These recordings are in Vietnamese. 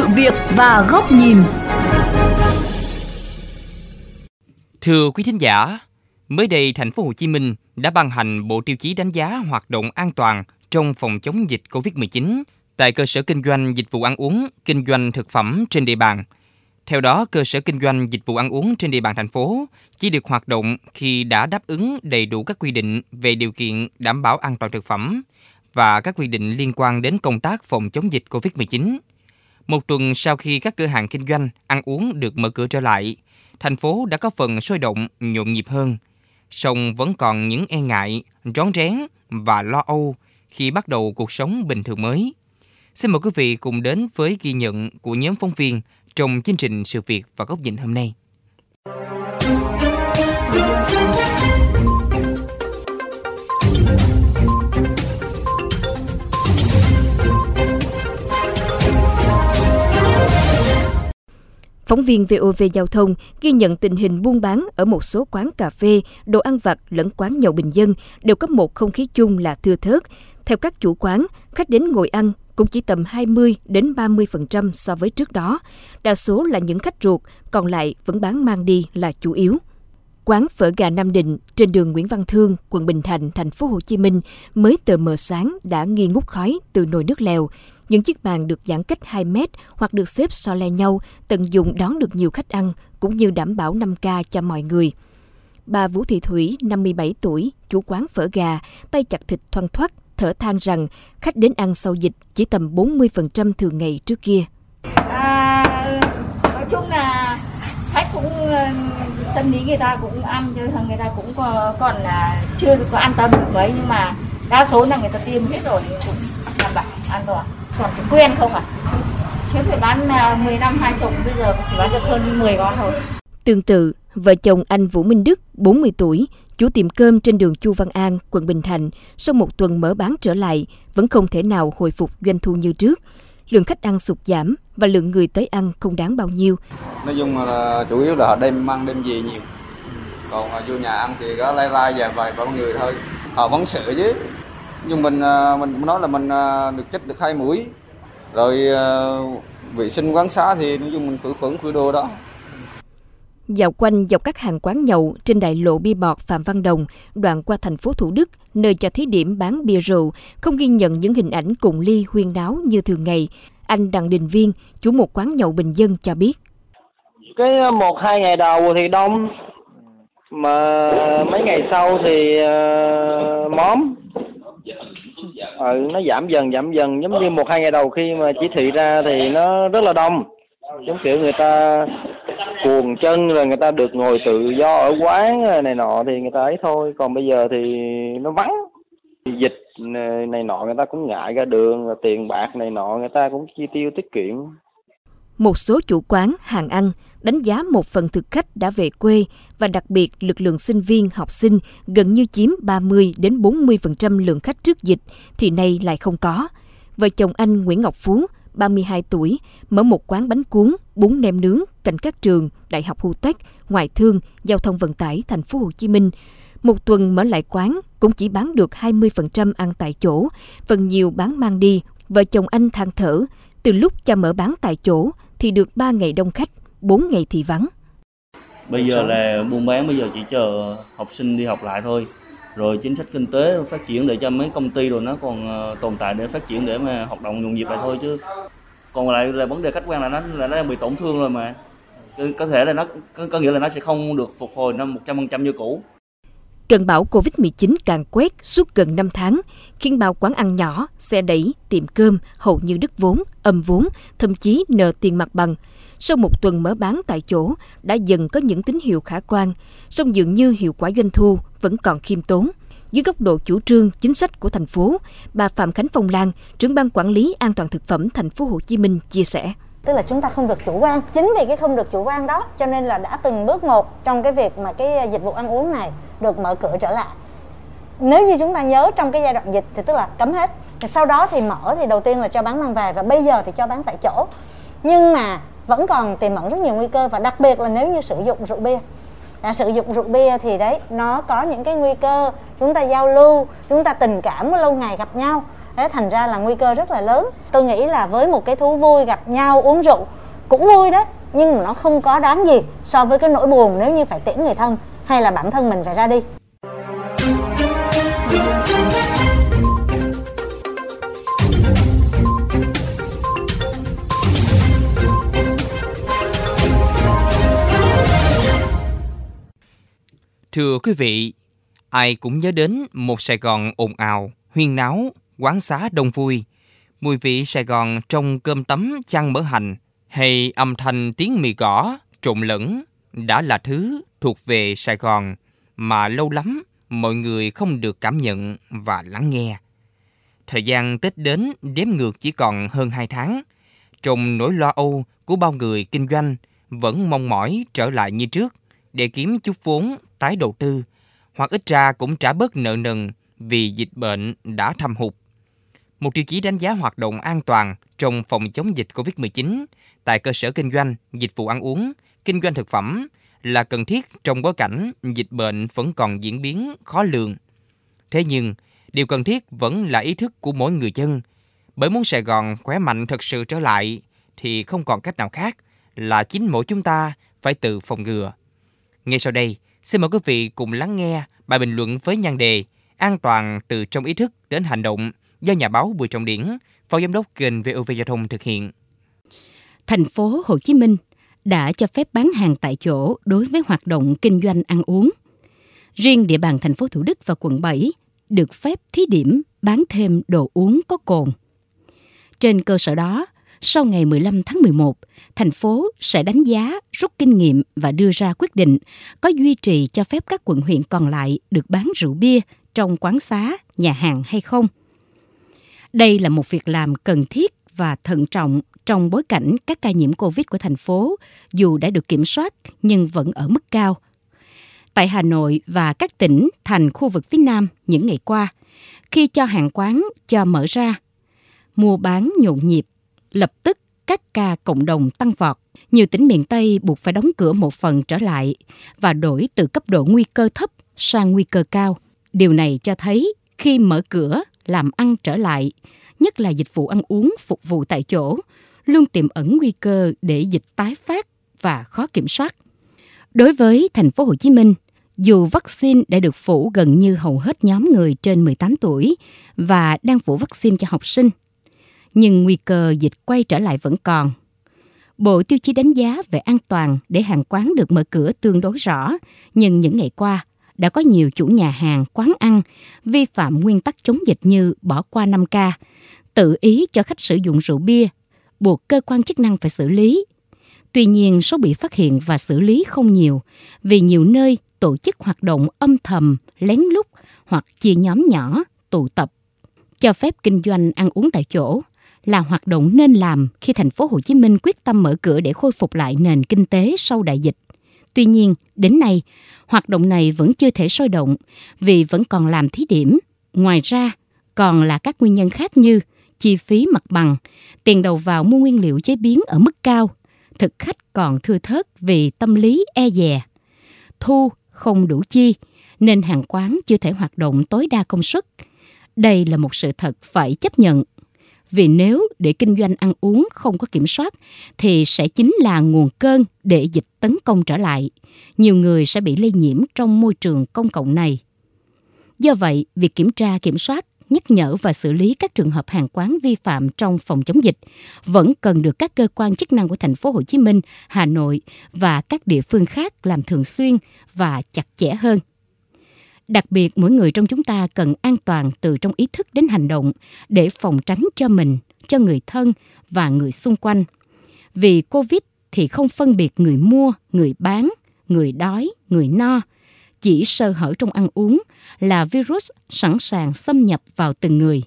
sự việc và góc nhìn. Thưa quý thính giả, mới đây thành phố Hồ Chí Minh đã ban hành bộ tiêu chí đánh giá hoạt động an toàn trong phòng chống dịch COVID-19 tại cơ sở kinh doanh dịch vụ ăn uống, kinh doanh thực phẩm trên địa bàn. Theo đó, cơ sở kinh doanh dịch vụ ăn uống trên địa bàn thành phố chỉ được hoạt động khi đã đáp ứng đầy đủ các quy định về điều kiện đảm bảo an toàn thực phẩm và các quy định liên quan đến công tác phòng chống dịch COVID-19. Một tuần sau khi các cửa hàng kinh doanh ăn uống được mở cửa trở lại, thành phố đã có phần sôi động, nhộn nhịp hơn. Song vẫn còn những e ngại, rón rén và lo âu khi bắt đầu cuộc sống bình thường mới. Xin mời quý vị cùng đến với ghi nhận của nhóm phóng viên trong chương trình Sự việc và góc nhìn hôm nay. Phóng viên VOV Giao thông ghi nhận tình hình buôn bán ở một số quán cà phê, đồ ăn vặt lẫn quán nhậu bình dân đều có một không khí chung là thưa thớt. Theo các chủ quán, khách đến ngồi ăn cũng chỉ tầm 20 đến 30% so với trước đó. Đa số là những khách ruột, còn lại vẫn bán mang đi là chủ yếu. Quán phở gà Nam Định trên đường Nguyễn Văn Thương, quận Bình Thạnh, thành phố Hồ Chí Minh mới tờ mờ sáng đã nghi ngút khói từ nồi nước lèo. Những chiếc bàn được giãn cách 2 mét hoặc được xếp so le nhau, tận dụng đón được nhiều khách ăn cũng như đảm bảo 5K cho mọi người. Bà Vũ Thị Thủy, 57 tuổi, chủ quán phở gà, tay chặt thịt thoăn thoắt, thở than rằng khách đến ăn sau dịch chỉ tầm 40% thường ngày trước kia. À, nói chung là khách cũng ờ, tâm lý người ta cũng ăn chứ thằng người ta cũng còn, còn là chưa có an tâm được mấy nhưng mà đa số là người ta tiêm hết rồi cũng đảm bảo an toàn còn cái quen không à trước phải bán 10 năm hai chục bây giờ chỉ bán được hơn 10 con thôi Tương tự, vợ chồng anh Vũ Minh Đức, 40 tuổi, chủ tiệm cơm trên đường Chu Văn An, quận Bình Thạnh, sau một tuần mở bán trở lại, vẫn không thể nào hồi phục doanh thu như trước. Lượng khách ăn sụt giảm và lượng người tới ăn không đáng bao nhiêu. Nói chung là chủ yếu là họ đêm ăn đêm gì nhiều. Còn vô nhà ăn thì có lai rai vài vài ba người thôi. Họ vẫn sợ chứ. Nhưng mình à, mình nói là mình à, được chích được hai mũi. Rồi à, vệ sinh quán xá thì nói chung mình khử khuẩn khử đồ đó. Dạo quanh dọc các hàng quán nhậu trên đại lộ Bia Bọt Phạm Văn Đồng, đoạn qua thành phố Thủ Đức, nơi cho thí điểm bán bia rượu, không ghi nhận những hình ảnh cùng ly huyên náo như thường ngày. Anh Đặng Đình Viên, chủ một quán nhậu bình dân cho biết. Cái một hai ngày đầu thì đông, mà mấy ngày sau thì uh, móm. Ừ, nó giảm dần giảm dần. Giống như một hai ngày đầu khi mà chỉ thị ra thì nó rất là đông. Giống kiểu người ta cuồng chân rồi người ta được ngồi tự do ở quán này nọ thì người ta ấy thôi. Còn bây giờ thì nó vắng. Dịch này nọ người ta cũng ngại ra đường tiền bạc này nọ người ta cũng chi tiêu tiết kiệm. Một số chủ quán hàng ăn đánh giá một phần thực khách đã về quê và đặc biệt lực lượng sinh viên học sinh gần như chiếm 30 đến 40% lượng khách trước dịch thì nay lại không có. Vợ chồng anh Nguyễn Ngọc Phú 32 tuổi, mở một quán bánh cuốn, bún nem nướng cạnh các trường Đại học Hu Tech, Ngoại thương, Giao thông vận tải thành phố Hồ Chí Minh. Một tuần mở lại quán cũng chỉ bán được 20% ăn tại chỗ, phần nhiều bán mang đi. Vợ chồng anh than thở, từ lúc cho mở bán tại chỗ thì được 3 ngày đông khách, 4 ngày thì vắng. Bây giờ là buôn bán bây giờ chỉ chờ học sinh đi học lại thôi. Rồi chính sách kinh tế phát triển để cho mấy công ty rồi nó còn ờ, tồn tại để phát triển để mà hoạt động nhộn nhịp lại thôi chứ. Còn lại là vấn đề khách quan là nó là nó bị tổn thương rồi mà. Có thể là nó có, có nghĩa là nó sẽ không được phục hồi năm 100% như cũ. Cơn bão Covid-19 càng quét suốt gần 5 tháng, khiến bao quán ăn nhỏ, xe đẩy, tiệm cơm hầu như đứt vốn, âm vốn, thậm chí nợ tiền mặt bằng. Sau một tuần mở bán tại chỗ, đã dần có những tín hiệu khả quan, song dường như hiệu quả doanh thu vẫn còn khiêm tốn. Dưới góc độ chủ trương, chính sách của thành phố, bà Phạm Khánh Phong Lan, trưởng ban quản lý an toàn thực phẩm thành phố Hồ Chí Minh chia sẻ. Tức là chúng ta không được chủ quan. Chính vì cái không được chủ quan đó cho nên là đã từng bước một trong cái việc mà cái à, dịch vụ ăn uống này được mở cửa trở lại. Nếu như chúng ta nhớ trong cái giai đoạn dịch thì tức là cấm hết. Sau đó thì mở thì đầu tiên là cho bán mang về và bây giờ thì cho bán tại chỗ. Nhưng mà vẫn còn tiềm ẩn rất nhiều nguy cơ và đặc biệt là nếu như sử dụng rượu bia. Đã sử dụng rượu bia thì đấy, nó có những cái nguy cơ chúng ta giao lưu, chúng ta tình cảm lâu ngày gặp nhau. Thế thành ra là nguy cơ rất là lớn. Tôi nghĩ là với một cái thú vui gặp nhau uống rượu cũng vui đó nhưng mà nó không có đáng gì so với cái nỗi buồn nếu như phải tiễn người thân hay là bản thân mình phải ra đi. Thưa quý vị, ai cũng nhớ đến một Sài Gòn ồn ào, huyên náo, quán xá đông vui. Mùi vị Sài Gòn trong cơm tấm chăn mỡ hành hay âm thanh tiếng mì gõ trộn lẫn đã là thứ thuộc về Sài Gòn mà lâu lắm mọi người không được cảm nhận và lắng nghe. Thời gian Tết đến đếm ngược chỉ còn hơn 2 tháng. Trong nỗi lo âu của bao người kinh doanh vẫn mong mỏi trở lại như trước để kiếm chút vốn tái đầu tư hoặc ít ra cũng trả bớt nợ nần vì dịch bệnh đã thâm hụt. Một tiêu chí đánh giá hoạt động an toàn trong phòng chống dịch COVID-19 tại cơ sở kinh doanh, dịch vụ ăn uống, kinh doanh thực phẩm là cần thiết trong bối cảnh dịch bệnh vẫn còn diễn biến khó lường. Thế nhưng, điều cần thiết vẫn là ý thức của mỗi người dân. Bởi muốn Sài Gòn khỏe mạnh thật sự trở lại thì không còn cách nào khác là chính mỗi chúng ta phải tự phòng ngừa. Ngay sau đây, xin mời quý vị cùng lắng nghe bài bình luận với nhan đề An toàn từ trong ý thức đến hành động do nhà báo Bùi Trọng Điển, phó giám đốc kênh VOV Giao thông thực hiện. Thành phố Hồ Chí Minh đã cho phép bán hàng tại chỗ đối với hoạt động kinh doanh ăn uống. Riêng địa bàn thành phố Thủ Đức và quận 7 được phép thí điểm bán thêm đồ uống có cồn. Trên cơ sở đó, sau ngày 15 tháng 11, thành phố sẽ đánh giá, rút kinh nghiệm và đưa ra quyết định có duy trì cho phép các quận huyện còn lại được bán rượu bia trong quán xá, nhà hàng hay không. Đây là một việc làm cần thiết và thận trọng trong bối cảnh các ca nhiễm Covid của thành phố dù đã được kiểm soát nhưng vẫn ở mức cao. Tại Hà Nội và các tỉnh thành khu vực phía Nam những ngày qua, khi cho hàng quán cho mở ra, mua bán nhộn nhịp, lập tức các ca cộng đồng tăng vọt. Nhiều tỉnh miền Tây buộc phải đóng cửa một phần trở lại và đổi từ cấp độ nguy cơ thấp sang nguy cơ cao. Điều này cho thấy khi mở cửa làm ăn trở lại, nhất là dịch vụ ăn uống phục vụ tại chỗ, luôn tiềm ẩn nguy cơ để dịch tái phát và khó kiểm soát. Đối với thành phố Hồ Chí Minh, dù vaccine đã được phủ gần như hầu hết nhóm người trên 18 tuổi và đang phủ vaccine cho học sinh, nhưng nguy cơ dịch quay trở lại vẫn còn. Bộ tiêu chí đánh giá về an toàn để hàng quán được mở cửa tương đối rõ, nhưng những ngày qua đã có nhiều chủ nhà hàng, quán ăn vi phạm nguyên tắc chống dịch như bỏ qua 5K, tự ý cho khách sử dụng rượu bia, buộc cơ quan chức năng phải xử lý. Tuy nhiên, số bị phát hiện và xử lý không nhiều, vì nhiều nơi tổ chức hoạt động âm thầm, lén lút hoặc chia nhóm nhỏ, tụ tập. Cho phép kinh doanh ăn uống tại chỗ là hoạt động nên làm khi thành phố Hồ Chí Minh quyết tâm mở cửa để khôi phục lại nền kinh tế sau đại dịch. Tuy nhiên, đến nay, hoạt động này vẫn chưa thể sôi động vì vẫn còn làm thí điểm. Ngoài ra, còn là các nguyên nhân khác như chi phí mặt bằng, tiền đầu vào mua nguyên liệu chế biến ở mức cao, thực khách còn thưa thớt vì tâm lý e dè. Thu không đủ chi, nên hàng quán chưa thể hoạt động tối đa công suất. Đây là một sự thật phải chấp nhận. Vì nếu để kinh doanh ăn uống không có kiểm soát thì sẽ chính là nguồn cơn để dịch tấn công trở lại. Nhiều người sẽ bị lây nhiễm trong môi trường công cộng này. Do vậy, việc kiểm tra kiểm soát nhắc nhở và xử lý các trường hợp hàng quán vi phạm trong phòng chống dịch vẫn cần được các cơ quan chức năng của thành phố Hồ Chí Minh, Hà Nội và các địa phương khác làm thường xuyên và chặt chẽ hơn. Đặc biệt, mỗi người trong chúng ta cần an toàn từ trong ý thức đến hành động để phòng tránh cho mình, cho người thân và người xung quanh. Vì Covid thì không phân biệt người mua, người bán, người đói, người no. Chỉ sơ hở trong ăn uống là virus sẵn sàng xâm nhập vào từng người.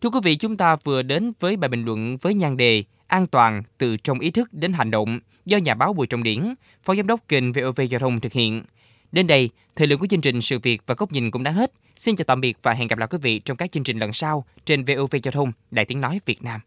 Thưa quý vị, chúng ta vừa đến với bài bình luận với nhan đề An toàn từ trong ý thức đến hành động do nhà báo Bùi Trọng Điển, Phó Giám đốc kênh VOV Giao thông thực hiện. Đến đây, thời lượng của chương trình Sự việc và góc nhìn cũng đã hết. Xin chào tạm biệt và hẹn gặp lại quý vị trong các chương trình lần sau trên VOV Giao thông Đài Tiếng Nói Việt Nam.